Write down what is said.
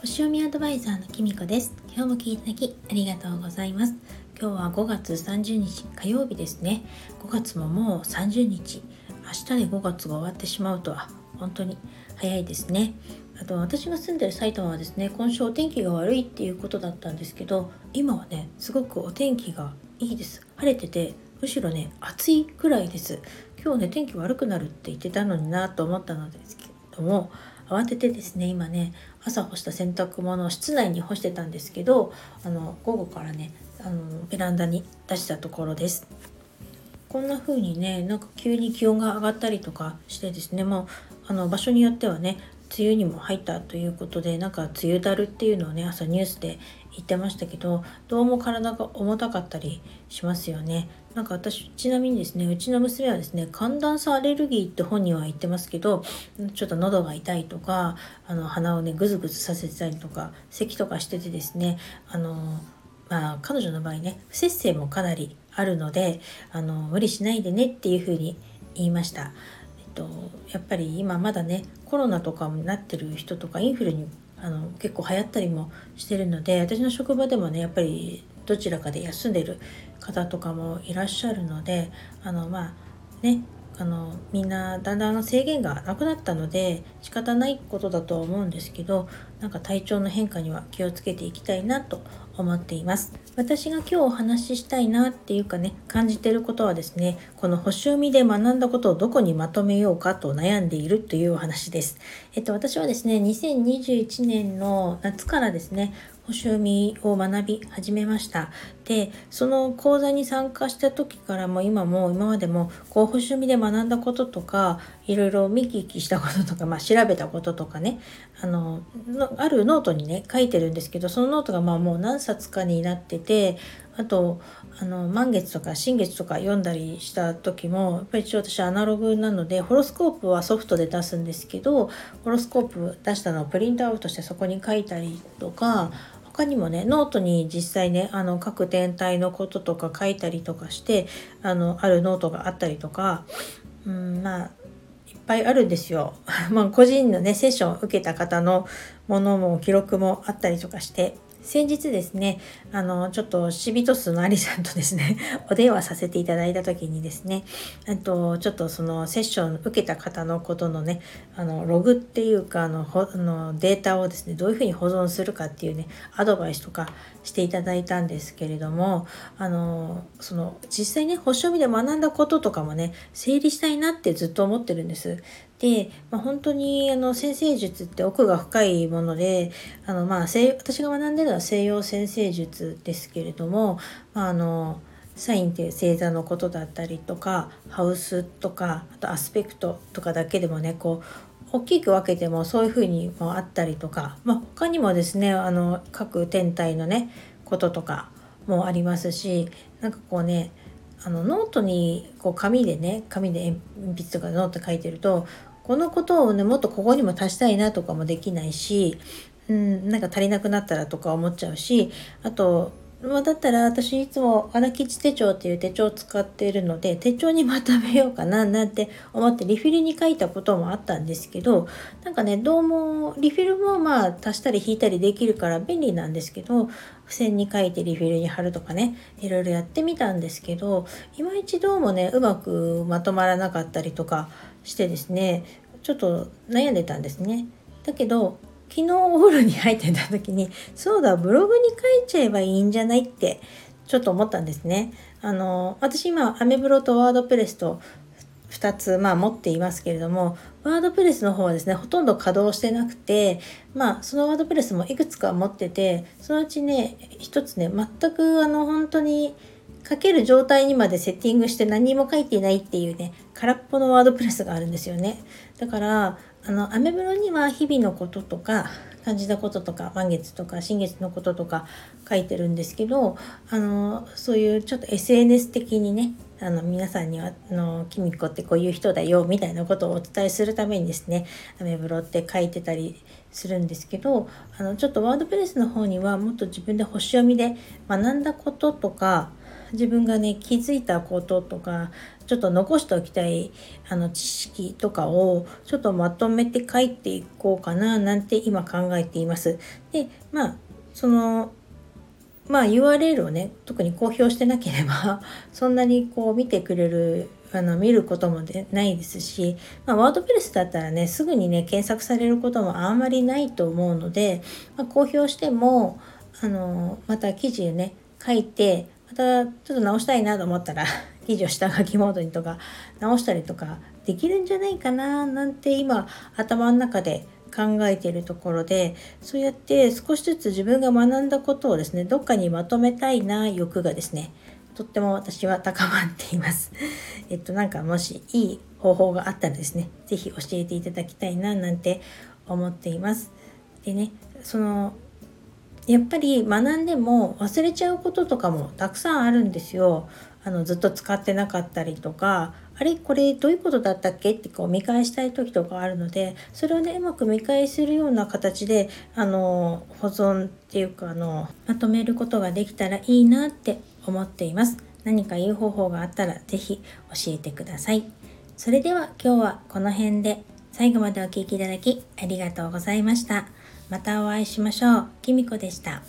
星読みアドバイザーのきみこです。今日も聞いていただきありがとうございます。今日は5月30日火曜日ですね。5月ももう30日。明日で5月が終わってしまうとは本当に早いですね。あと私が住んでる埼玉はですね今週お天気が悪いっていうことだったんですけど今はねすごくお天気がいいです。晴れててむしろね暑いくらいです。今日ね天気悪くなるって言ってたのになと思ったのですけども慌ててですね今ね朝干した洗濯物を室内に干してたんですけどあの午後からねあのベランダに出したところです。こんな風にねなんか急に気温が上がったりとかしてですねもうあの場所によってはね梅雨にも入ったということでなんか梅雨だるっていうのをね朝ニュースで言ってましたけどどうも体が重たかったりしますよねなんか私ちなみにですねうちの娘はですね寒暖差アレルギーって本人は言ってますけどちょっと喉が痛いとかあの鼻をねぐずぐずさせてたりとか咳とかしててですねあのまあ彼女の場合ね不摂生もかなりあるのであの無理しないでねっていうふうに言いました。とやっぱり今まだねコロナとかになってる人とかインフルにあの結構流行ったりもしてるので私の職場でもねやっぱりどちらかで休んでる方とかもいらっしゃるのであのまあねあのみんなだんだん制限がなくなったので仕方ないことだとは思うんですけどなんか体調の変化には気をつけていきたいなと思っています。私が今日お話ししたいなっていうかね感じてることはですねこの星読みで学んだことをどこにまとめようかと悩んでいるというお話です。えっと私はですね2021年の夏からですね星読みを学び始めました。でその講座に参加した時からも今も今までもこう星読みで学んだこととかいろいろ見聞きしたこととか、まあ、調べたこととかねあのあるノートにね書いてるんですけどそのノートがまあもう何冊かになっててあとあの満月とか新月とか読んだりした時もやっぱり一応私アナログなのでホロスコープはソフトで出すんですけどホロスコープ出したのをプリントアウトしてそこに書いたりとか他にもねノートに実際ねあの各天体のこととか書いたりとかしてあのあるノートがあったりとか、うん、まあいっぱいあるんですよ。まあ個人のねセッションを受けた方のものも記録もあったりとかして先日ですね、あの、ちょっとシビトスのアリさんとですね、お電話させていただいた時にですね、とちょっとそのセッション受けた方のことのね、あの、ログっていうか、あの、あのデータをですね、どういうふうに保存するかっていうね、アドバイスとかしていただいたんですけれども、あの、その、実際ね、星読みで学んだこととかもね、整理したいなってずっと思ってるんです。で、まあ、本当にあの先生術って奥が深いものであの、まあ、私が学んでるのは西洋先生術ですけれども、まあ、あのサインっていう星座のことだったりとかハウスとかあとアスペクトとかだけでもねこう大きく分けてもそういうふうにもあったりとか、まあ、他にもですねあの各天体のねこととかもありますしなんかこうねあのノートにこう紙でね紙で鉛筆とかノート書いてるとこのことをねもっとここにも足したいなとかもできないし、うん、なんか足りなくなったらとか思っちゃうしあとまあ、だったら私いつも荒吉手帳っていう手帳を使っているので手帳にまとめようかななんて思ってリフィルに書いたこともあったんですけどなんかねどうもリフィルもまあ足したり引いたりできるから便利なんですけど付箋に書いてリフィルに貼るとかねいろいろやってみたんですけどいまいちどうもねうまくまとまらなかったりとかしてですねちょっと悩んでたんですね。だけど昨日お風呂に入ってた時にそうだブログに書いちゃえばいいんじゃないってちょっと思ったんですね。あの私今アメブロとワードプレスと2つ、まあ、持っていますけれどもワードプレスの方はですねほとんど稼働してなくてまあそのワードプレスもいくつか持っててそのうちね一つね全くあの本当に書ける状態にまでセッティングして何も書いていないっていうね空っぽのワードプレスがあるんですよね。だからあのアメブロには日々のこととか感じたこととか満月とか新月のこととか書いてるんですけどあのそういうちょっと SNS 的にねあの皆さんにはあのキミコってこういう人だよみたいなことをお伝えするためにですねアメブロって書いてたりするんですけどあのちょっとワードプレスの方にはもっと自分で星読みで学んだこととか自分がね気づいたこととかちょっと残しておきたいあの知識とかをちょっとまとめて書いていこうかななんて今考えています。でまあそのまあ URL をね特に公表してなければ そんなにこう見てくれるあの見ることもでないですし、まあ、ワードプレスだったらねすぐにね検索されることもあんまりないと思うので、まあ、公表してもあのまた記事ね書いてまたちょっと直したいなと思ったら 記事を下書きモードにとか直したりとかできるんじゃないかななんて今頭の中で考えているところでそうやって少しずつ自分が学んだことをですねどっかにまとめたいな欲がですねとっても私は高まっています。えっとなんかもしいい方法があったらですね是非教えていただきたいななんて思っています。でねそのやっぱり学んでも忘れちゃうこととかもたくさんあるんですよ。あのずっと使ってなかったりとかあれこれどういうことだったっけ？ってこう見返したい時とかあるのでそれをねうまく見返せるような形であの保存っていうかあのまとめることができたらいいなって思っています。何かいい方法があったら是非教えてください。それでは今日はこの辺で最後までお聴きいただきありがとうございました。またお会いしましょう。きみこでした。